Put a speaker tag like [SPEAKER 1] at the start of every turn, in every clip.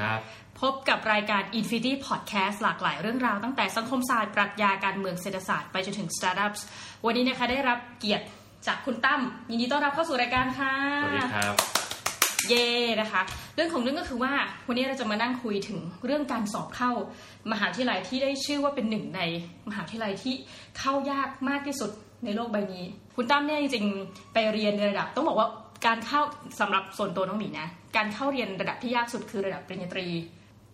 [SPEAKER 1] ดีครับ
[SPEAKER 2] พบกับรายการ Infinity Podcast หลากหลายเรื่องราวตั้งแต่สังคมศาสตร์ ปรัชญาการเมืองเศรษฐศาสตร์ไปจนถึง Startups วันนี้นะคะได้รับเกียรติจากคุณตั้มยินดีต้อนรับเข้าสู่รายการค่ะ
[SPEAKER 1] สวัสดีครับ
[SPEAKER 2] เย่นะคะ เรื่องของเรื่องก็คือว่า วันนี้เราจะมานั่งคุยถึงเรื่องการสอบเข้า มหาวิทยาลัยที่ได้ชื่อว่าเป็นหนึ่งในมหาวิทยาลัยที่เข้ายากมากที่สุดในโลกใบนี้ คุณตั้มเนี่ยจริงๆไปเรียนในระดับ ต้องบอกว่า การเข้าสำหรับส่วนตัวน้องหมีนะ การเข้าเรียนระดับที่ยากสุดคือระดับปริญญาตรี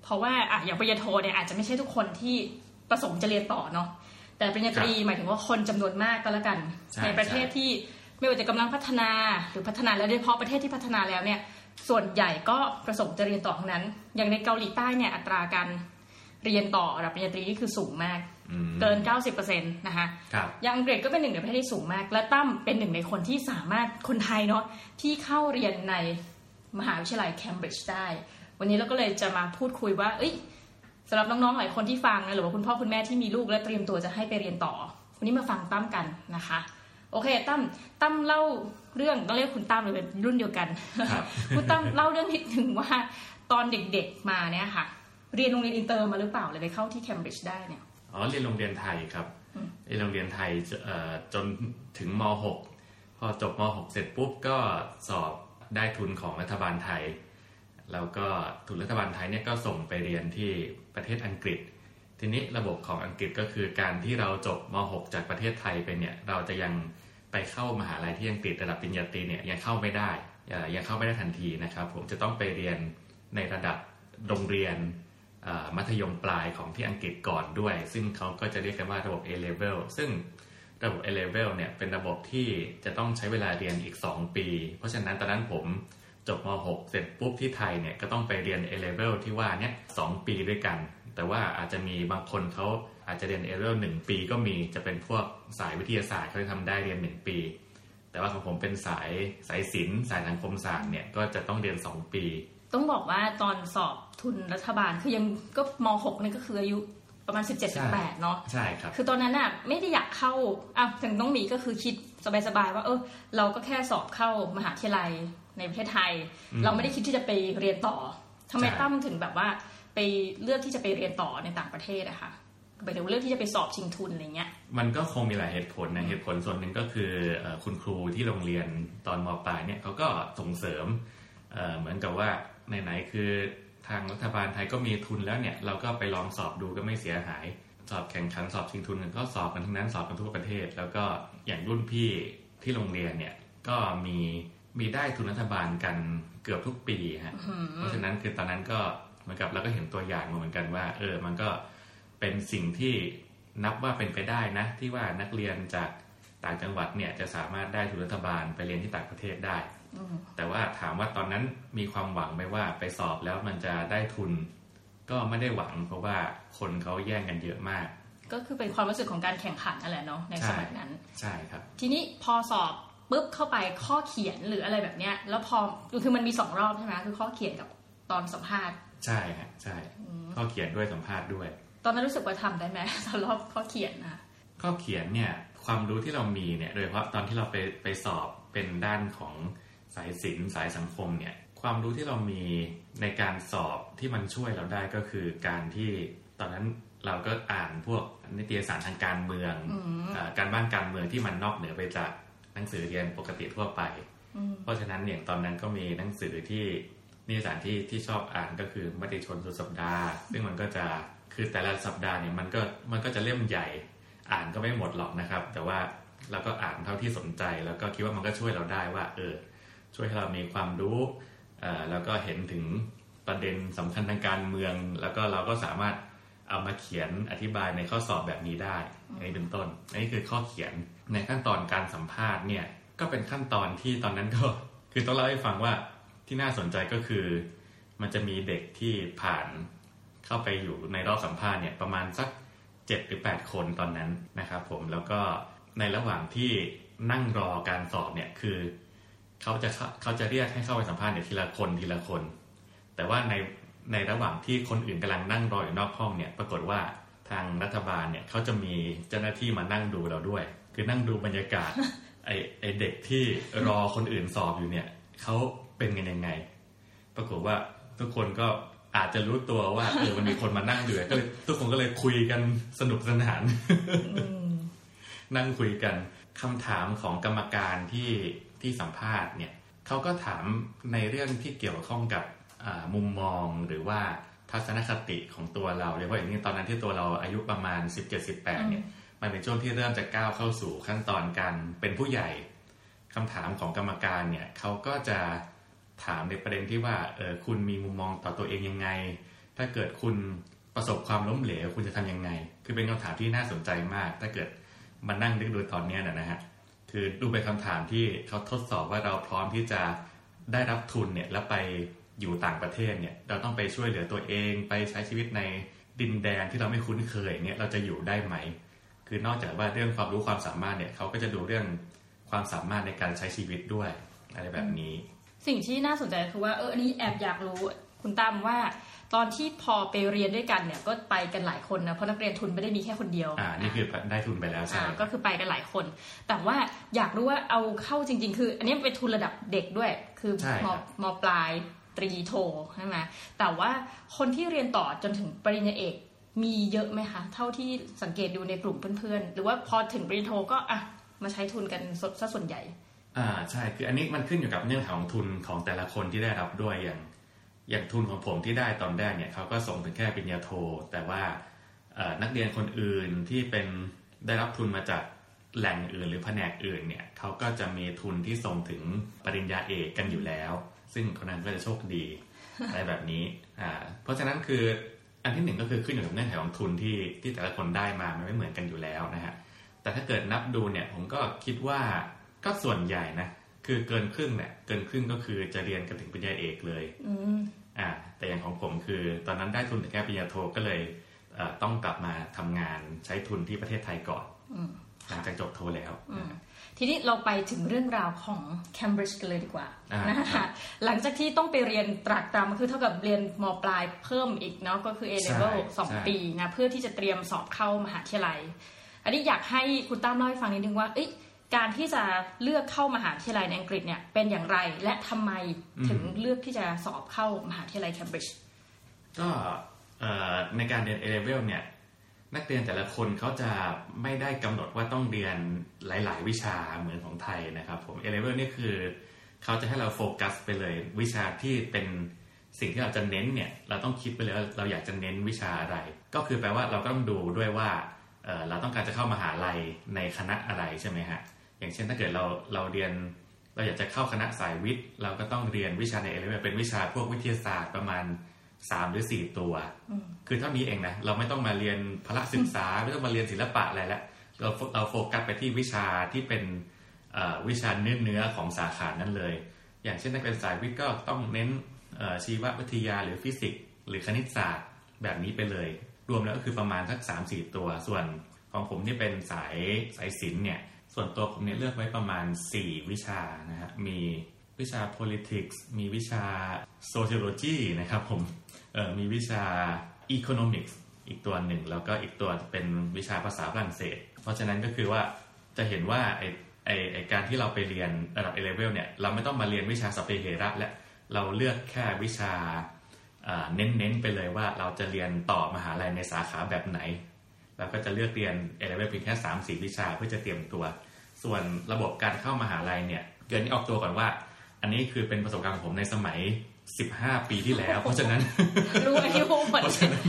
[SPEAKER 2] เพราะว่าอะอย่างปริญญาโทเนี่ยอาจจะไม่ใช่ทุกคนที่ประสงค์จะเรียนต่อเนาะแต่ปริญญาตรีหมายถึงว่าคนจำนวนมากก็แล้วกัน
[SPEAKER 1] ใช่
[SPEAKER 2] ในประเทศที่ไม่ว่าจะกำลังพัฒนาหรือพัฒนาแล้วโดยเฉพาะประเทศที่พัฒนาแล้วเนี่ยส่วนใหญ่ก็ประสงค์จะเรียนต่อทั้งนั้น อย่างในเกาหลีใต้เนี่ยอัตราการ เรียนต่อระดับปริญญาตรีนี่คือสูงมาก
[SPEAKER 1] อืม
[SPEAKER 2] เกิน 90%นะคะ
[SPEAKER 1] ครับ
[SPEAKER 2] อย่างอังกฤษก็เป็นหนึ่งในประเทศที่สูงมาก และตั้มเป็นหนึ่งในคนที่สามารถคนไทยเนาะที่เข้าเรียนในมหาวิทยาลัยเคมบริดจ์ได้ วันนี้เราก็เลยจะมาพูดคุยว่า เอ้ยสำหรับน้องๆหลายคนที่ฟังนะหรือว่าคุณพ่อคุณแม่ที่มีลูกและเตรียมตัวจะให้ไปเรียนต่อ วันนี้มาฟังตั้มกันนะคะ โอเคตั้มตั้มเล่าเรื่องต้องเรียกคุณตั้มเลยเป็นรุ่นเดียวกัน
[SPEAKER 1] ครับ
[SPEAKER 2] คุณตั้มเล่าเรื่องนิดหนึ่งว่าตอนเด็กๆมาเนี่ยค่ะ เรียนโรงเรียนอินเตอร์มาหรือเปล่าเลยไปเข้าที่เคมบริดจ์ได้เนี่ย
[SPEAKER 1] อ๋อเรียนโรงเรียนไทยครับเรียนโรงเรียนไทยเอ่อจนถึงม .6 พอจบม .6 เสร็จปุ๊บก็สอบได้ทุนของรัฐบาลไทย แล้วก็ทุนรัฐบาลไทยเนี่ยก็ส่งไปเรียนที่ประเทศอังกฤษ ทีนี้ระบบของอังกฤษก็คือการที่เราจบม .6 จากประเทศไทยไปเนี่ยเราจะยังไปเข้ามหาลัยที่อังกฤษระดับปริญญาตรีเนี่ยยังเข้าไม่ได้เอ่อยังเข้าไม่ได้ทันทีนะครับ ผมจะต้องไปเรียนในระดับโรงเรียนเอ่อ มัธยมปลายของที่อังกฤษก่อนด้วย ซึ่งเขาก็จะเรียกกันว่าระบบ A level ซึ่งระบบ A level เนี่ยเป็นระบบที่จะต้องใช้เวลาเรียนอีก 2 ปี เพราะฉะนั้นตอนนั้นผมจบม .6 เสร็จปุ๊บที่ไทยเนี่ยก็ต้องไปเรียน A level ที่ว่าเนี่ยสองปีด้วยกัน แต่ว่าอาจจะมีบางคนเขาอาจจะเรียน A level หนึ่งปีก็มีจะเป็นพวกสายวิทยาศาสตร์เขาจะทำได้เรียน 1 ปี แต่ว่าของผมเป็นสายสายศิลป์สายสังคมศาสตร์เนี่ยก็จะต้องเรียน 2 ปี
[SPEAKER 2] ต้องบอกว่าตอนสอบทุนรัฐบาลคือยังก็ม .6 นี่ก็คืออายุประมาณ 17
[SPEAKER 1] ใช่
[SPEAKER 2] 18 เนาะ
[SPEAKER 1] ใช่ครับ
[SPEAKER 2] คือตอนนั้นน่ะไม่ได้อยากเข้าอะถึงต้องมีก็คือคิดสบายๆว่า เออ เราก็แค่สอบเข้ามหาวิทยาลัยในประเทศไทย
[SPEAKER 1] อืม
[SPEAKER 2] เราไม่ได้คิดที่จะไปเรียนต่อทำไม
[SPEAKER 1] ใช่
[SPEAKER 2] ตั้มถึงแบบว่า ไปเลือกที่จะไปเรียนต่อในต่างประเทศอะค่ะไปถึงเลือกที่จะไปสอบชิงทุนอะไรเงี้ย
[SPEAKER 1] มันก็คงมีหลายเหตุผลนะเหตุผลส่วนหนึ่งก็คือเอ่อคุณครูที่โรงเรียนตอนมปลายเนี่ยเขาก็ส่งเสริมเอ่อเหมือนกับว่า ไหนๆคือทางรัฐบาลไทยก็มีทุนแล้วเนี่ย เราก็ไปลองสอบดูก็ไม่เสียหาย สอบแข่งขันสอบชิงทุนกันก็สอบกันทั้งนั้นสอบกันทั่วประเทศ แล้วก็อย่างรุ่นพี่ที่โรงเรียนเนี่ยก็มีมีได้ทุนรัฐบาลกันเกือบทุกปีฮะเพราะฉะนั้นคือตอนนั้นก็เหมือนกับเราก็เห็นตัวอย่างมาเหมือนกันว่า เออมันก็เป็นสิ่งที่นับว่าเป็นไปได้นะ ที่ว่านักเรียนจากต่างจังหวัดเนี่ยจะสามารถได้ทุนรัฐบาลไปเรียนที่ต่างประเทศได้ แต่ว่าถามว่าตอนนั้นมีความหวังไหมว่าไปสอบแล้วมันจะได้ทุน ก็ไม่ได้หวังเพราะว่าคนเขาแย่งกันเยอะมาก
[SPEAKER 2] ก็คือเป็นความรู้สึกของการแข่งขันนั่นแหละเนาะในสมัยนั้น
[SPEAKER 1] ใช่ครับ
[SPEAKER 2] ทีนี้พอสอบปุ๊บเข้าไปข้อเขียนหรืออะไรแบบเนี้ย แล้วพอคือมันมีสองรอบใช่ไหมคือข้อเขียนกับตอนสัมภาษณ์
[SPEAKER 1] ใช่ฮะใช่ข้อเขียนด้วยสัมภาษณ์ด้วย
[SPEAKER 2] ตอนนั้นรู้สึกว่าทำได้ไหมตอนรอบข้อเขียนนะ
[SPEAKER 1] ข้อเขียนเนี่ยความรู้ที่เรามีเนี่ยโดยเฉพาะตอนที่เราไปไปสอบเป็นด้านของ สายศิลป์สายสังคมเนี่ยความรู้ที่เรามีในการสอบที่มันช่วยเราได้ก็คือการที่ตอนนั้นเราก็อ่านพวกนิตยสารทางการเมืองเออการบ้านการเมืองที่มันนอกเหนือไปจากหนังสือเรียนปกติทั่วไป เพราะฉะนั้นเนี่ยตอนนั้นก็มีหนังสือที่นิตยสารที่ที่ชอบอ่านก็คือมติชนสุดสัปดาห์ ซึ่งมันก็จะคือแต่ละสัปดาห์เนี่ยมันก็มันก็จะเล่มใหญ่ อ่านก็ไม่หมดหรอกนะครับ แต่ว่าเราก็อ่านเท่าที่สนใจแล้วก็คิดว่ามันก็ช่วยเราได้ว่า เออ ช่วยให้เรามีความรู้แล้วก็เห็นถึงประเด็นสำคัญทางการเมือง แล้วก็เราก็สามารถเอามาเขียนอธิบายในข้อสอบแบบนี้ได้อันนี้เป็นต้นอันนี้คือข้อเขียนในขั้นตอนการสัมภาษณ์เนี่ยก็เป็นขั้นตอนที่ตอนนั้นก็ คือต้องเล่าให้ฟังว่าที่น่าสนใจก็คือ มันจะมีเด็กที่ผ่านเข้าไปอยู่ในรอบสัมภาษณ์เนี่ยประมาณสักเจ็ดหรือแปดคนตอนนั้นนะครับผมแล้วก็ในระหว่างที่นั่งรอการสอบเนี่ยคือ เขาจะเข้าเขาจะเรียกให้เข้าไปสัมภาษณ์เนี่ยทีละคนทีละคน แต่ว่าในในระหว่างที่คนอื่นกำลังนั่งรออยู่นอกห้องเนี่ย ปรากฏว่าทางรัฐบาลเนี่ยเขาจะมีเจ้าหน้าที่มานั่งดูเราด้วย คือนั่งดูบรรยากาศไอไอเด็กที่รอคนอื่นสอบอยู่เนี่ยเขาเป็นกันยังไง ปรากฏว่าทุกคนก็อาจจะรู้ตัวว่าเออมันมีคนมานั่งอยู่ก็เลยทุกคนก็เลยคุยกันสนุกสนาน นั่งคุยกันคำถามของกรรมการที่ที่สัมภาษณ์เนี่ยเขาก็ถามในเรื่องที่เกี่ยวข้องกับมุมมองหรือว่าทัศนคติของตัวเราโดยเฉพาะอย่างนี้ตอนนั้นที่ตัวเราอายุประมาณ 17-18เนี่ยมันเป็นช่วงที่เริ่มจะก้าวเข้าสู่ขั้นตอนการเป็นผู้ใหญ่คำถามของกรรมการเนี่ยเขาก็จะถามในประเด็นที่ว่าเออคุณมีมุมมองต่อตัวเองยังไง ถ้าเกิดคุณประสบความล้มเหลวคุณจะทํำยังไง คือเป็นคำถามที่น่าสนใจมาก ถ้าเกิดมานั่งนึกดูตอนนี้นะฮะ คือดูเป็นคำถามที่เขาทดสอบว่าเราพร้อมที่จะได้รับทุนเนี่ยแล้วไปอยู่ต่างประเทศเนี่ย เราต้องไปช่วยเหลือตัวเองไปใช้ชีวิตในดินแดนที่เราไม่คุ้นเคยเนี่ยเราจะอยู่ได้ไหม คือนอกจากว่าเรื่องความรู้ความสามารถเนี่ยเขาก็จะดูเรื่องความสามารถในการใช้ชีวิตด้วยอะไรแบบนี้
[SPEAKER 2] สิ่งที่น่าสนใจคือว่าเอออันนี้แอบอยากรู้คุณตั้มว่า ตอนที่พอไปเรียนด้วยกันเนี่ยก็ไปกันหลายคนนะเพราะนักเรียนทุนไม่ได้มีแค่คนเดียว
[SPEAKER 1] อ่านี่คือได้ทุนไปแล้วใช่
[SPEAKER 2] ก็คือไปกันหลายคน แต่ว่าอยากรู้ว่าเอาเข้าจริง ๆ คือ อันนี้เป็นทุนระดับเด็กด้วย คือมมปลายตรีโทใช่ไหมแต่ว่าคนที่เรียนต่อจนถึงปริญญาเอกมีเยอะไหมคะ เท่าที่สังเกตดูในกลุ่มเพื่อนๆ หรือว่าพอถึงปริญญาโทก็อะมาใช้ทุนกันสดซะส่วนใหญ่
[SPEAKER 1] อ่าใช่คืออันนี้มันขึ้นอยู่กับเนื่องของทุนของแต่ละคนที่ได้รับด้วยอย่าง อย่างทุนของผมที่ได้ตอนแรกเนี่ยเขาก็ส่งถึงแค่ปริญญาโท แต่ว่านักเรียนคนอื่นที่เป็นได้รับทุนมาจากแหล่งอื่นหรือแผนกอื่นเนี่ยเขาก็จะมีทุนที่ส่งถึงปริญญาเอกกันอยู่แล้ว ซึ่งคนนั้นก็จะโชคดีอะไรแบบนี้อ่าเพราะฉะนั้นคืออันที่หนึ่งก็คือขึ้นอยู่กับเงื่อนไขของทุนที่ที่แต่ละคนได้มามันไม่เหมือนกันอยู่แล้วนะฮะแต่ถ้าเกิดนับดูเนี่ยผมก็คิดว่าก็ส่วนใหญ่นะ คือเกินครึ่งเนี่ยเกินครึ่งก็คือจะเรียนกันถึงปริญญาเอกเลยอ่า แต่อย่างของผมคือ ตอนนั้นได้ทุนแค่ปริญญาโทก็เลยต้องกลับมาทำงานใช้ทุนที่ประเทศไทยก่อนหลังจากจบโทแล้ว
[SPEAKER 2] ทีนี้เราไปถึงเรื่องราวของ Cambridge กันเลยดีกว่านะคะหลังจากที่ต้องไปเรียนตรากตรำคือเท่ากับเรียนมปลายเพิ่มอีกเนาะก็คือ A level สองปีนะเพื่อที่จะเตรียมสอบเข้ามหาวิทยาลัย อันนี้อยากให้คุณตั้มเล่าให้ฟังนิดนึงว่า การที่จะเลือกเข้ามหาวิทยาลัยในอังกฤษเนี่ยเป็นอย่างไรและทำไมถึงเลือกที่จะสอบเข้ามหาวิทยาลัยเคมบริดจ์
[SPEAKER 1] ก็ในการเรียน A level เนี่ยนักเรียนแต่ละคนเขาจะไม่ได้กำหนดว่าต้องเรียนหลาย ๆ วิชาเหมือนของไทยนะครับผม A level นี่คือเขาจะให้เราโฟกัสไปเลยวิชาที่เป็นสิ่งที่เราจะเน้นเนี่ยเราต้องคิดไปเลยว่าเราอยากจะเน้นวิชาอะไร ก็คือแปลว่าเราก็ต้องดูด้วยว่าเราต้องการจะเข้ามหาลัยในคณะอะไรใช่ไหมฮะ อย่างเช่นถ้าเกิดเราเราเรียน เราอยากจะเข้าคณะสายวิทย์ เราก็ต้องเรียนวิชาในเอเลเวเป็นวิชาพวกวิทยาศาสตร์ประมาณสามหรือสี่ตัว คือเท่านี้เองนะ เราไม่ต้องมาเรียนพลศึกษา ไม่ต้องมาเรียนศิลปะอะไรแล้วเราเราโฟกัสไปที่วิชาที่เป็นวิชาเนื้อเนื้อของสาขานั้นเลย อย่างเช่นถ้าเป็นสายวิทย์ก็ต้องเน้นชีววิทยาหรือฟิสิกส์ หรือคณิตศาสตร์แบบนี้ไปเลย รวมแล้วก็คือประมาณสักสามสี่ตัว ส่วนของผมที่เป็นสายสายศิลป์เนี่ย ส่วนตัวผมเนี่ยเลือกไว้ประมาณ 4 วิชานะฮะมีวิชา politics มีวิชา sociology นะครับผมเออมีวิชา economics อีกตัวหนึ่ง แล้วก็อีกตัวเป็นวิชาภาษาฝรั่งเศส เพราะฉะนั้นก็คือว่าจะเห็นว่าไอไอไอการที่เราไปเรียนระดับ A level เนี่ยเราไม่ต้องมาเรียนวิชาสเปเหระและเราเลือกแค่วิชาเน้นๆไปเลยว่าเราจะเรียนต่อมหาลัยในสาขาแบบไหนเราก็จะเลือกเรียน A level เพียงแค่3ามสี่วิชาเพื่อจะเตรียมตัว ส่วนระบบการเข้ามาหาลัยเนี่ยเกินนี้ออกตัวก่อนว่า อันนี้คือเป็นประสบการณ์ของผมในสมัย 15 ปีที่แล้ว เพราะฉะนั้น
[SPEAKER 2] รู้อายุหมดเพราะฉะนั้น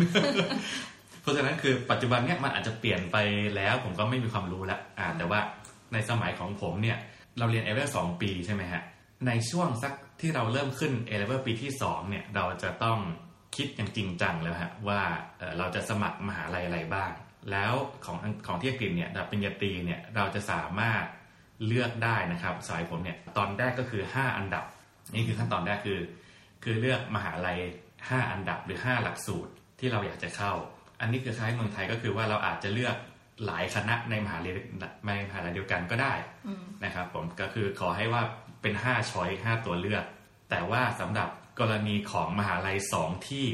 [SPEAKER 1] เพราะฉะนั้นคือปัจจุบันเนี่ยมันอาจจะเปลี่ยนไปแล้ว ผมก็ไม่มีความรู้แล้วอ่าแต่ว่าในสมัยของผมเนี่ย เราเรียนเอเลเวลสองปีใช่ไหมฮะในช่วงสักที่เราเริ่มขึ้นเอเลเวลปีที่2เนี่ยเราจะต้องคิดอย่างจริงจังแล้วฮะว่าเราจะสมัครมหาลัยอะไรบ้าง แล้วของของที่อังกฤษเนี่ยระดับปริญญาตรีเนี่ยเราจะสามารถเลือกได้นะครับสมัยผมเนี่ยตอนแรกก็คือ 5 อันดับ นี่คือขั้นตอนแรกคือ คือเลือกมหาลัย 5 อันดับหรือ 5 หลักสูตรที่เราอยากจะเข้า อันนี้คือคล้ายเมืองไทยก็คือว่าเราอาจจะเลือกหลายคณะในมหาลัยในมหาลัยเดียวกันก็ได้นะครับผมก็คือขอให้ว่าเป็น5ช้อย5ตัวเลือก แต่ว่าสำหรับกรณีของมหาลัย 2 ที่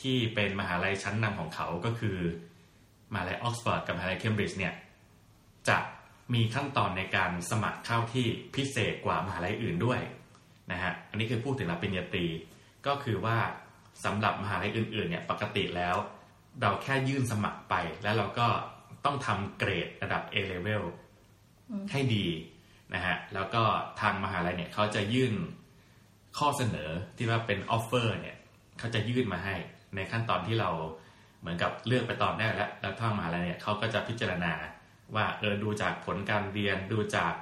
[SPEAKER 1] ที่เป็นมหาลัยชั้นนำของเขาก็คือ มหาลัยออกซฟอร์ดกับมหาลัยเคมบริดจ์เนี่ยจะมีขั้นตอนในการสมัครเข้าที่พิเศษกว่ามหาลัยอื่นด้วยนะฮะอันนี้คือพูดถึงรับปริญญาตรีก็คือว่าสำหรับมหาลัยอื่นๆเนี่ยปกติแล้ว เราแค่ยื่นสมัครไปแล้วเราก็ต้องทำเกรดระดับ A level ให้ดีนะฮะแล้วก็ทางมหาลัยเนี่ยเขาจะยื่นข้อเสนอที่ว่าเป็นออฟเฟอร์เนี่ยเขาจะยื่นมาให้ในขั้นตอนที่เรา เหมือนกับเลือกไปตอนแรกแล้วแล้วทามหาลัยเนี่ยเขาก็จะพิจารณาว่าเออดูจากผลการเรียนดูจาก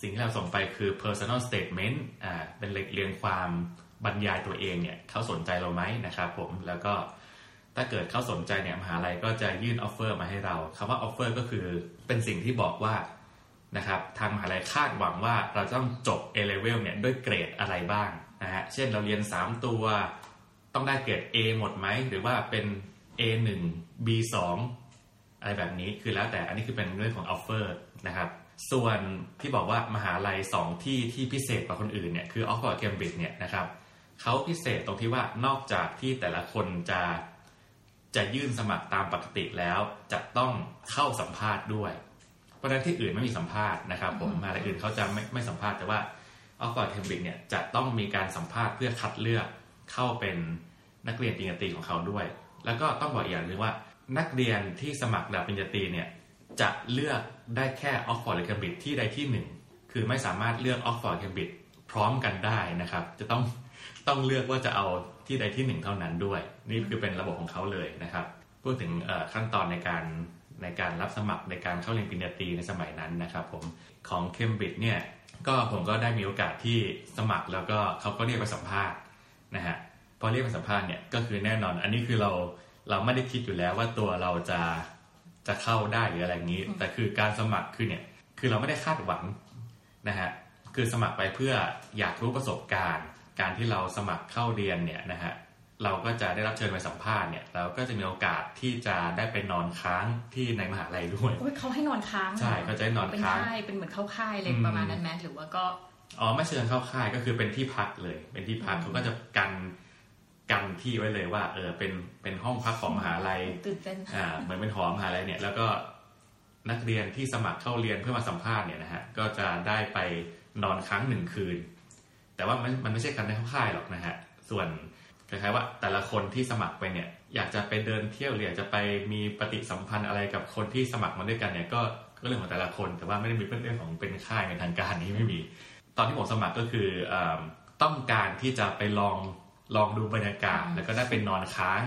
[SPEAKER 1] สิ่งที่เราส่งไปคือ personal statement อ่าเป็นเรียงความบรรยายตัวเองเนี่ยเขาสนใจเราไหมนะครับผมแล้วก็ถ้าเกิดเขาสนใจเนี่ยมหาลัยก็จะยื่น offer มาให้เราคำว่า offer ก็คือเป็นสิ่งที่บอกว่านะครับทางมหาลัยคาดหวังว่าเราต้องจบ A level เนี่ยด้วยเกรดอะไรบ้างนะฮะเช่นเราเรียน 3 ตัว ต้องได้เกรด A หมดไหมหรือว่าเป็น A1 B2 อะไรแบบนี้คือแล้วแต่อันนี้คือเป็นเรื่องของ offer นะครับ ส่วนที่บอกว่ามหาลัยสองที่ที่พิเศษกว่าคนอื่นเนี่ยคือออกซ์ฟอร์ดเคมบริดจ์เนี่ยนะครับเขาพิเศษตรงที่ว่านอกจากที่แต่ละคนจะจะยื่นสมัครตามปกติแล้ว จะต้องเข้าสัมภาษณ์ด้วย เพราะฉะนั้นที่อื่นไม่มีสัมภาษณ์นะครับผมมหาลัยอื่นเขาจะไม่ไม่สัมภาษณ์แต่ว่าออกซ์ฟอร์ดเคมบริดจ์เนี่ยจะต้องมีการสัมภาษณ์เพื่อคัดเลือกเข้าเป็นนักเรียนปริญญาตรีของเขาด้วย แล้วก็ต้องบอกอีกอย่างนึงว่า นักเรียนที่สมัครระดับปริญญาตรีเนี่ยจะเลือกได้แค่ออกฟอร์ดหรือเคมบริดจ์ที่ใดที่หนึ่งคือไม่สามารถเลือกออกฟอร์ดเคมบริดจ์พร้อมกันได้นะครับ จะต้องต้องเลือกว่าจะเอาที่ใดที่หนึ่งเท่านั้นด้วย นี่คือเป็นระบบของเขาเลยนะครับพูดถึงขั้นตอนในการในการรับสมัครในการเข้าเรียนปริญญาตรีในสมัยนั้นนะครับ ผมของเคมบริดจ์เนี่ยก็ผมก็ได้มีโอกาสที่สมัครแล้วก็เขาก็เรียกไปสัมภาษณ์นะฮะ พอเรียกไปสัมภาษณ์เนี่ยก็คือแน่นอน อันนี้คือเราเราไม่ได้คิดอยู่แล้วว่าตัวเราจะจะเข้าได้หรืออะไรอย่างนี้ แต่คือการสมัครคือเนี่ยคือเราไม่ได้คาดหวังนะฮะคือสมัครไปเพื่ออยากรู้ประสบการณ์ การที่เราสมัครเข้าเรียนเนี่ยนะฮะเราก็จะได้รับเชิญไปสัมภาษณ์เนี่ยเราก็จะมีโอกาสที่จะได้ไปนอนค้างที่ในมหาลัยด้วย
[SPEAKER 2] เขาให้นอนค้าง
[SPEAKER 1] ใช่เขาจะให้นอน
[SPEAKER 2] เป็น
[SPEAKER 1] ค้าง
[SPEAKER 2] ค่ายเป็นเหมือนเข้าค่ายเลยประมาณนั้นไหมหรือว่าก็
[SPEAKER 1] อ๋อไม่เชิญเข้าค่ายก็คือเป็นที่พักเลย เป็นที่พักเขาก็จะกัน กันที่ไว้เลยว่า เออเป็นเป็นห้องพักของมหาลัย
[SPEAKER 2] ตื่นเต้น
[SPEAKER 1] อ่าเหมือนเป็นหอมหาลัยเนี่ย แล้วก็นักเรียนที่สมัครเข้าเรียนเพื่อมาสัมภาษณ์เนี่ยนะฮะก็จะได้ไปนอนค้างหนึ่งคืน แต่ว่ามันมันไม่ใช่การได้เข้าค่ายหรอกนะฮะส่วนคล้ายๆว่าแต่ละคนที่สมัครไปเนี่ย อยากจะไปเดินเที่ยวหรืออยากจะไปมีปฏิสัมพันธ์อะไรกับคนที่สมัครมาด้วยกันเนี่ยก็ก็เรื่องของแต่ละคน แต่ว่าไม่ได้มีเรื่องของเป็นค่ายในทางการนี้ไม่มี ตอนที่ผมสมัครก็คืออต้องการที่จะไปลอง ลองดูบรรยากาศแล้วก็ได้เป็นนอนค้าง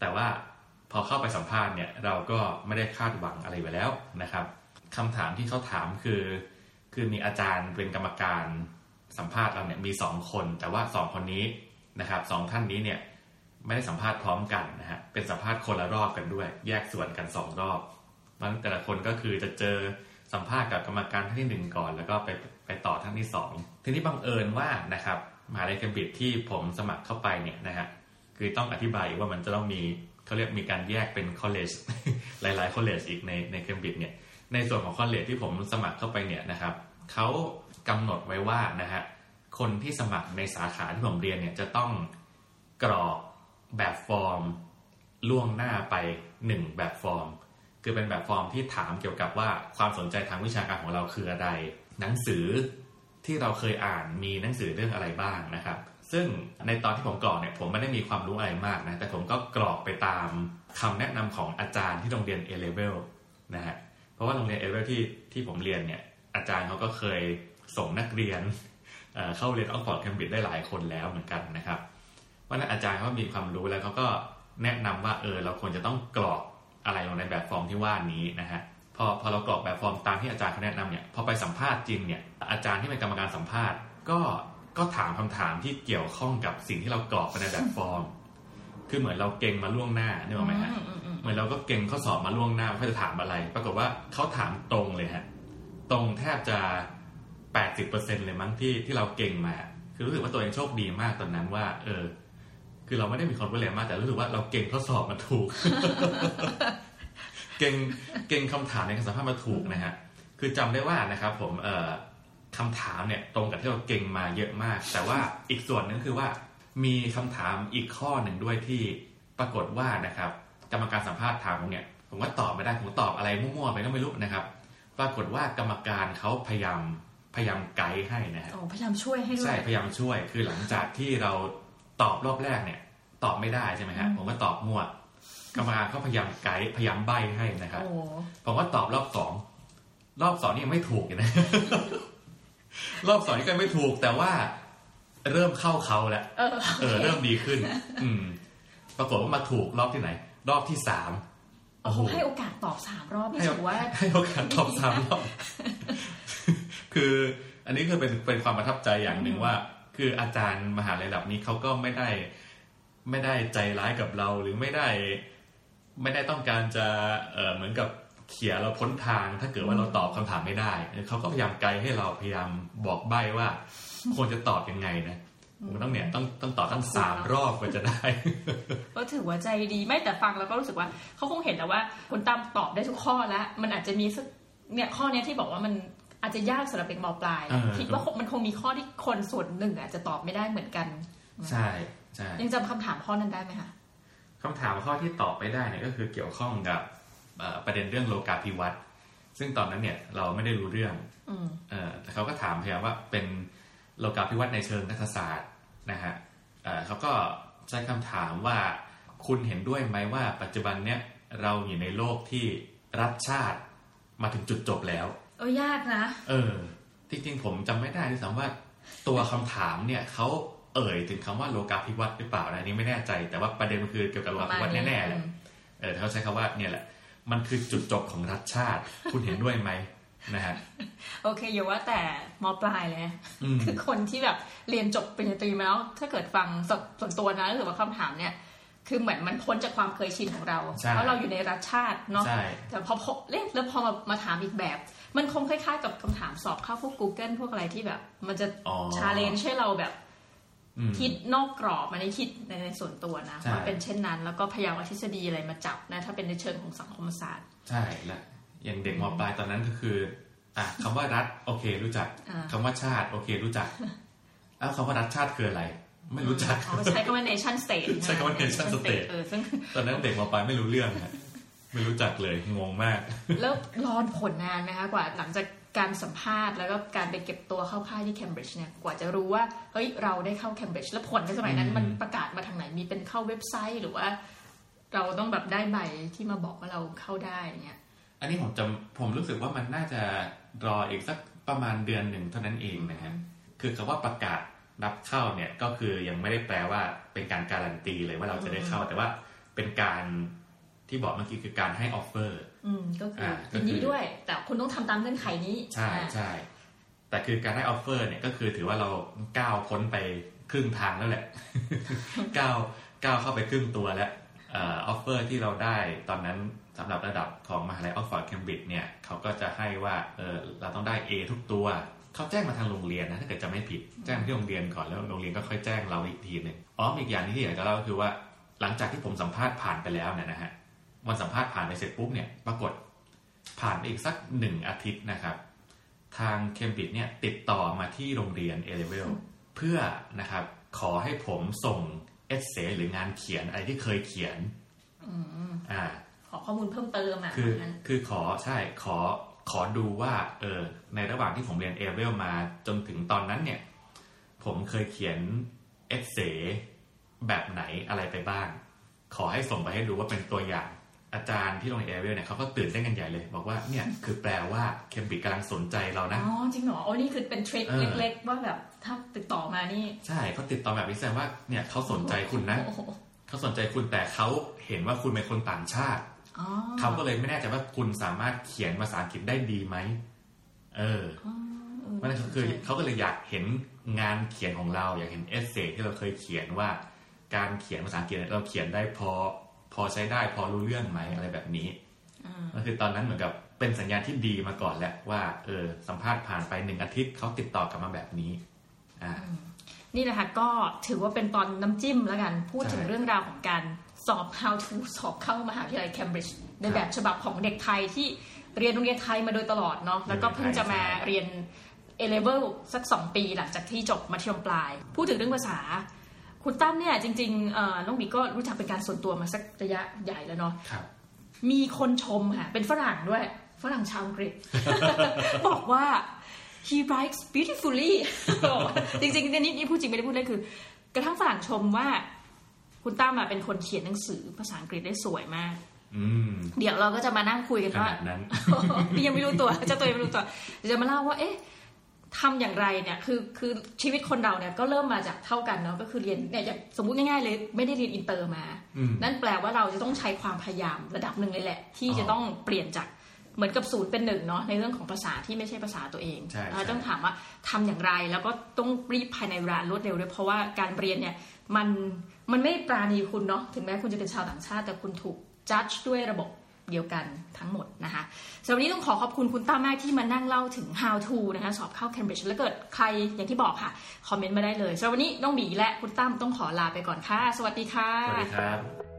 [SPEAKER 1] แต่ว่าพอเข้าไปสัมภาษณ์เนี่ยเราก็ไม่ได้คาดหวังอะไรไปแล้วนะครับคำถามที่เขาถามคือ คือมีอาจารย์เป็นกรรมการสัมภาษณ์เราเนี่ยมีสองคน แต่ว่าสองคนนี้นะครับสองท่านนี้เนี่ยไม่ได้สัมภาษณ์พร้อมกันนะฮะเป็นสัมภาษณ์คนละรอบกันด้วย แยกส่วนกันสองรอบมันแต่ละคนก็คือจะเจอสัมภาษณ์กับกรรมการท่านที่หนึ่งก่อน แล้วก็ไปไปต่อท่านที่สองทีนี้บังเอิญว่านะครับ มหาลัยเคมบริดจ์ที่ผมสมัครเข้าไปเนี่ยนะฮะคือต้องอธิบายว่ามันจะต้องมีเขาเรียกมีการแยกเป็น college หลายๆ college อีกในในเคมบริดจ์เนี่ยในส่วนของ college ที่ผมสมัครเข้าไปเนี่ยนะครับเขากำหนดไว้ว่านะฮะคนที่สมัครในสาขาที่ผมเรียนเนี่ยจะต้องกรอกแบบฟอร์มล่วงหน้าไปหนึ่งแบบฟอร์ม คือเป็นแบบฟอร์มที่ถามเกี่ยวกับว่าความสนใจทางวิชาการของเราคืออะไร หนังสือ ที่เราเคยอ่านมีหนังสือเรื่องอะไรบ้างนะครับ ซึ่งในตอนที่ผมกรอกเนี่ยผมไม่ได้มีความรู้อะไรมากนะแต่ผมก็กรอกไปตามคำแนะนำของอาจารย์ที่โรงเรียน A level นะฮะเพราะว่าโรงเรียน A level ที่ที่ผมเรียนเนี่ยอาจารย์เขาก็เคยส่งนักเรียนเข้าเรียนออกซ์ฟอร์ดเคมบริดจ์ได้หลายคนแล้วเหมือนกันนะครับเพรานั้นอาจารย์เขามีความรู้แล้วเขาก็แนะนำว่าเออเราควรจะต้องกรอกอะไรลงในแบบฟอร์มที่ว่านี้นะฮะ พอพอเรากรอกแบบฟอร์มตามที่อาจารย์เขาแนะนำเนี่ยพอไปสัมภาษณ์จริงเนี่ยอาจารย์ที่เป็นกรรมการสัมภาษณ์ ก็ก็ถามคำถามที่เกี่ยวข้องกับสิ่งที่เรากรอกไปในแบบฟอร์ม คือเหมือนเราเก่งมาล่วงหน้าเนี่ยหรอไหมฮะเหมือนเราก็เก่งข้อสอบมาล่วงหน้าเขาจะถามอะไร ปรากฏว่าเขาถามตรงเลยฮะตรงแทบจะแปดสิบเปอร์เซ็นเลยมั้งที่ที่เราเก่งมา คือรู้สึกว่าตัวเองโชคดีมากตอนนั้นว่า เออ คือเราไม่ได้มีความรู้แรงมากแต่รู้สึกว่าเราเก่งข้อสอบมาถูก เก่งเก่งคำถามในการสัมภาษณ์มาถูกนะฮะคือจำได้ว่านะครับ ผมเอ่อคำถามเนี่ยตรงกับที่เราเก่งมาเยอะมาก แต่ว่าอีกส่วนนึงคือว่า มีคำถามอีกข้อหนึ่งด้วยที่ปรากฏว่านะครับ กรรมการสัมภาษณ์ถามผมเนี่ย ผมก็ตอบไม่ได้ผมตอบอะไรมั่วๆไปก็ไม่รู้นะครับ ปรากฏว่ากรรมการเขาพยายามพยายามไกด์ให้นะฮะ
[SPEAKER 2] พยายามช่วยให้ด้วย
[SPEAKER 1] ใช่พยายามช่วย คือหลังจากที่เราตอบรอบแรกเนี่ย ตอบไม่ได้ใช่ไหมฮะผมก็ตอบมั่ว กรรมการก็พยายามไกด์พยายามใบให้นะครับ
[SPEAKER 2] โอ้
[SPEAKER 1] ผมก็ตอบรอบสองรอบสองนี่ยังไม่ถูกอยู่นะ รอบสองนี่ก็ยังไม่ถูกแต่ว่า เริ่มเข้าเขาแล้ว
[SPEAKER 2] เออ
[SPEAKER 1] เออ เริ่มดีขึ้น อืม ปรากฏว่ามาถูกรอบที่ไหน รอบที่สาม
[SPEAKER 2] โอ้โหให้โอกาสตอบสามรอบนี่
[SPEAKER 1] ให้
[SPEAKER 2] ถือว่า
[SPEAKER 1] ให้โอกาสตอบสามรอบคือ อันนี้คือเป็นเป็นความประทับใจอย่างหนึ่งว่า คืออาจารย์มหาลัยระดับนี้เขาก็ไม่ได้ ไม่ได้ใจร้ายกับเราหรือไม่ได้ ไม่ได้ต้องการจะเออเหมือนกับเขี่ยเราพ้นทาง ถ้าเกิดว่าเราตอบคำถามไม่ได้เขาก็พยายามไกด์ให้เราพยายามบอกใบ้ว่าควรจะตอบยังไงนะผมต้องเนี่ยต้องต้องตอบตั้งสามรอบกว่าจะได้
[SPEAKER 2] ก็ถือว่าใจดีไม่แต่ฟังแล้วก็รู้สึกว่าเขาคงเห็นแล้วว่าคุณตั้มตอบได้ทุกข้อแล้ว มันอาจจะมีสักเนี่ยข้อเนี้ยที่บอกว่ามันอาจจะยากสำหรับเด็กมปลาย
[SPEAKER 1] เออ
[SPEAKER 2] คิดว่ามันคงมีข้อที่คนส่วนหนึ่งอาจจะตอบไม่ได้เหมือนกัน
[SPEAKER 1] ใช่ใช่
[SPEAKER 2] ยังจำคำถามข้อนั้นได้ไหมคะ
[SPEAKER 1] คำถามข้อที่ตอบไม่ได้เนี่ยก็คือเกี่ยวข้องกับเอ่อประเด็นเรื่องโลกาภิวัตน์ซึ่งตอนนั้นเนี่ยเราไม่ได้รู้เรื่อง
[SPEAKER 2] อืม
[SPEAKER 1] เออแต่เขาก็ถามพยายามว่าเป็นโลกาภิวัตน์ในเชิงรัฐศาสตร์นะฮะเอ่อเขาก็ใช้คำถามว่าคุณเห็นด้วยไหมว่าปัจจุบันเนี่ยเราอยู่ในโลกที่รัฐชาติมาถึงจุดจบแล้ว
[SPEAKER 2] เออยากนะ
[SPEAKER 1] เออ จริงๆ ผมจำไม่ได้ด้วยซ้ำว่าตัวคำถามเนี่ยเขา เอ่ยถึงคำว่าโลกาภิวัตน์หรือเปล่านะอันนี้ไม่แน่ใจ แต่ว่าประเด็นมันคือเกี่ยวกับโลกาภิวัตน์แน่ๆแหละเออเขาใช้คำว่าเนี่ยแหละ มันคือจุดจบของรัฐชาติ คุณเห็นด้วยไหมนะฮะ
[SPEAKER 2] โอเคอย่าว่าแต่มปลายเลย
[SPEAKER 1] อืม
[SPEAKER 2] คือคนที่แบบเรียนจบปริญญาตรีมาแล้วถ้าเกิดฟังส่วนตัวนะหรือว่าคำถามเนี่ย คือเหมือนมันพ้นจากความเคยชินของเรา
[SPEAKER 1] ใช่
[SPEAKER 2] เพราะเราอยู่ในรัฐชาติเนาะ
[SPEAKER 1] ใช่
[SPEAKER 2] แต่พอพอเล่นแล้วพอมามาถามอีกแบบ มันคงคล้ายๆกับคำถามสอบเข้าพวก Google พวกอะไรที่แบบ มันจะ
[SPEAKER 1] อ๋อ
[SPEAKER 2] challenge ให้เราแบบ
[SPEAKER 1] อืม
[SPEAKER 2] คิดนอกกรอบมันนี้คิดในในส่วนตัวนะ
[SPEAKER 1] ใช่
[SPEAKER 2] ว่าเป็นเช่นนั้น แล้วก็พยายามเอาทฤษฎีอะไรมาจับนะถ้าเป็นในเชิงของสังคมศาสตร์
[SPEAKER 1] ใช่และอย่างเด็กมปลายตอนนั้นก็คืออะคำว่ารัฐโอเครู้จัก
[SPEAKER 2] อ่า
[SPEAKER 1] คำว่าชาติ โอเครู้จักเอ้าคำว่ารัฐชาติคืออะไร ไม่รู้จัก
[SPEAKER 2] เขาใช้คำว่า nation state
[SPEAKER 1] ใช้คำว่า nation state
[SPEAKER 2] เออซึ่ง
[SPEAKER 1] ตอนนั้นเด็กมปลายไม่รู้เรื่องฮะไม่รู้จักเลยงงมาก
[SPEAKER 2] แล้วรอนผลนานไหมคะกว่าหลังจาก การสัมภาษณ์แล้วก็การไปเก็บตัวเข้าค่ายที่เคมบริดจ์เนี่ยกว่าจะรู้ว่าเฮ้ยเราได้เข้าเคมบริดจ์แล้วผลในสมัยนั้น
[SPEAKER 1] อืม
[SPEAKER 2] มันประกาศมาทางไหนมีเป็นเข้าเว็บไซต์หรือว่า เราต้องแบบได้ใบที่มาบอกว่าเราเข้าได้อย่างเงี้ย
[SPEAKER 1] อันนี้ผมจำผมรู้สึกว่ามันน่าจะรออีกสักประมาณเดือนหนึ่งเท่านั้นเองนะฮะคือคำว่าประกาศรับเข้าเนี่ยก็คือยังไม่ได้แปลว่าเป็นการการันตีเลยว่าเราจะได้เข้า แต่ว่าเป็นการ ที่บอกเมื่อกี้คือการให้ออฟเฟอร์
[SPEAKER 2] อืมก็คือ
[SPEAKER 1] อ่าก็
[SPEAKER 2] ยินดีด้วย แต่คุณต้องทำตามเงื่อนไขนี้
[SPEAKER 1] ใช่
[SPEAKER 2] อ่า
[SPEAKER 1] ใช่แต่คือการให้ offer เนี่ยก็คือถือว่าเราก้าวพ้นไปครึ่งทางแล้วแหละก้าวก้าวเข้าไปครึ่งตัวแล้ว offer ที่เราได้ตอนนั้นสำหรับระดับของมหาลัยออกซ์ฟอร์ดเคมบริดจ์เนี่ยเขาก็จะให้ว่าเออเราต้องได้ A ทุกตัวเขาแจ้งมาทางโรงเรียนนะถ้าเกิดจำไม่ผิดแจ้งที่โรงเรียนก่อนแล้วโรงเรียนก็ค่อยแจ้งเราอีกทีหนึ่งอ๋ออีกอย่างที่อยากจะเล่าก็คือว่าหลังจากที่ผมสัมภาษณ์ผ่านไปแล้วเนี่ยนะฮะ วันสัมภาษณ์ผ่านไปเสร็จปุ๊บเนี่ยปรากฏผ่านไปอีกสักหนึ่งอาทิตย์นะครับ ทางเคมบริดจ์เนี่ยติดต่อมาที่โรงเรียนเอเลเวลเพื่อนะครับขอให้ผมส่ง essay หรืองานเขียนอะไรที่เคยเขียนอ่า
[SPEAKER 2] ขอข้อมูลเพิ่มเติมอะ
[SPEAKER 1] คือ
[SPEAKER 2] งั้น
[SPEAKER 1] คือขอใช่ขอขอดูว่าเออในระหว่างที่ผมเรียนเอเวลมาจนถึงตอนนั้นเนี่ย ผมเคยเขียน essay แบบไหนอะไรไปบ้าง ขอให้ส่งไปให้ดูว่าเป็นตัวอย่าง อาจารย์ที่โรงเรียนเอเวลเนี่ยเขาก็ตื่นเต้นกันใหญ่เลย บอกว่าเนี่ยคือแปลว่าเคมบริดจ์กำลังสนใจเรานะ
[SPEAKER 2] อ๋อ จริงเหรอโอ้นี่คือเป็นทริค
[SPEAKER 1] เออ
[SPEAKER 2] เล็ก ๆ ว่าแบบถ้าติดต่อมานี่
[SPEAKER 1] ใช่เขาติดต่อแบบนี้แสดงว่าเนี่ยเขาสนใจคุณนะ
[SPEAKER 2] โอ้โห
[SPEAKER 1] เขาสนใจคุณแต่เขาเห็นว่าคุณเป็นคนต่างชาติ
[SPEAKER 2] อ๋อ
[SPEAKER 1] เขาก็เลยไม่แน่ใจว่าคุณสามารถเขียนภาษาอังกฤษได้ดีไหมเออ
[SPEAKER 2] อ๋อเออ
[SPEAKER 1] มันคือเขาก็เลยอยากเห็นงานเขียนของเรา อยากเห็นเอเซที่เราเคยเขียนว่า การเขียนภาษาอังกฤษเนี่ยเราเขียนได้พอ พอใช้ได้พอรู้เรื่องไหมอะไรแบบนี้
[SPEAKER 2] อ่า
[SPEAKER 1] ก็คือตอนนั้นเหมือนกับเป็นสัญญาณที่ดีมาก่อนแหละว่าเออสัมภาษณ์ผ่านไปหนึ่งอาทิตย์เขาติดต่อกลับมาแบบนี้อ่า
[SPEAKER 2] นี่นะคะก็ถือว่าเป็นตอนน้ำจิ้มแล้วกัน พูดถึง
[SPEAKER 1] ใช่
[SPEAKER 2] เรื่องราวของการสอบ how to สอบเข้ามหาวิทยาลัยเคมบริดจ์ในแบบฉบับของเด็กไทยที่เรียนโรงเรียนไทยมาโดยตลอดเนาะแล้วก็เพิ่งจะมาเรียน A level สัก2ปีหลังจากที่จบมัธยมปลาย พูดถึงเรื่องภาษา คุณตั้มเนี่ยจริงๆเอ่อน้องบีก็รู้จักเป็นการส่วนตัวมาสักระยะใหญ่แล้วเนาะ
[SPEAKER 1] ครับ
[SPEAKER 2] มีคนชมค่ะ เป็นฝรั่งด้วย ฝรั่งชาวอังกฤษ บอกว่า he writes beautifully บอกว่าจริงๆเนี่ยนี่นี่พูดจริงไม่ได้พูดเล่นคือ กระทั่งฝรั่งชมว่า คุณคุณตั้มอะเป็นคนเขียนหนังสือภาษาอังกฤษได้สวยมาก
[SPEAKER 1] อืม
[SPEAKER 2] เดี๋ยวเราก็จะมานั่งคุยกันว่าข
[SPEAKER 1] นาดนั้น
[SPEAKER 2] นี่ยังไม่รู้ตัวเจ้าตัวยังไม่รู้ตัวเดี๋ยวจะมาเล่าว่า เอ๊ะ ทำอย่างไรเนี่ยคือคือชีวิตคนเราเนี่ยก็เริ่มมาจากเท่ากันเนาะก็คือเรียนเนี่ยอย่างสมมุติง่ายๆเลยไม่ได้เรียนอินเตอร์มา
[SPEAKER 1] อืม
[SPEAKER 2] นั่นแปลว่าเราจะต้องใช้ความพยายามระดับหนึ่งเลยแหละ ที่
[SPEAKER 1] อ๋อ
[SPEAKER 2] จะต้องเปลี่ยนจากเหมือนกับศูนย์เป็นหนึ่งเนาะในเรื่องของภาษาที่ไม่ใช่ภาษาตัวเอง
[SPEAKER 1] ใช่
[SPEAKER 2] เรา
[SPEAKER 1] ใช่
[SPEAKER 2] ต้องถามว่าทำอย่างไรแล้วก็ต้องรีบภายในเวลารวดเร็วด้วยเพราะว่าการเรียนเนี่ยมันมันไม่ปราณีคุณเนาะถึงแม้คุณจะเป็นชาวต่างชาติแต่คุณถูกจัดด้วยระบบ เดียวกันทั้งหมดนะคะสำหรับวันนี้ต้องขอขอบคุณคุณต้ามากที่มานั่งเล่าถึง how to นะคะสอบเข้า Cambridge แล้วเกิดใครอย่างที่บอกค่ะ คอมเมนต์มาได้เลยสำหรับวันนี้น้องบีและคุณตั้มต้องขอลาไปก่อนค่ะ สวัสดีค่ะ
[SPEAKER 1] สวัสดีครับ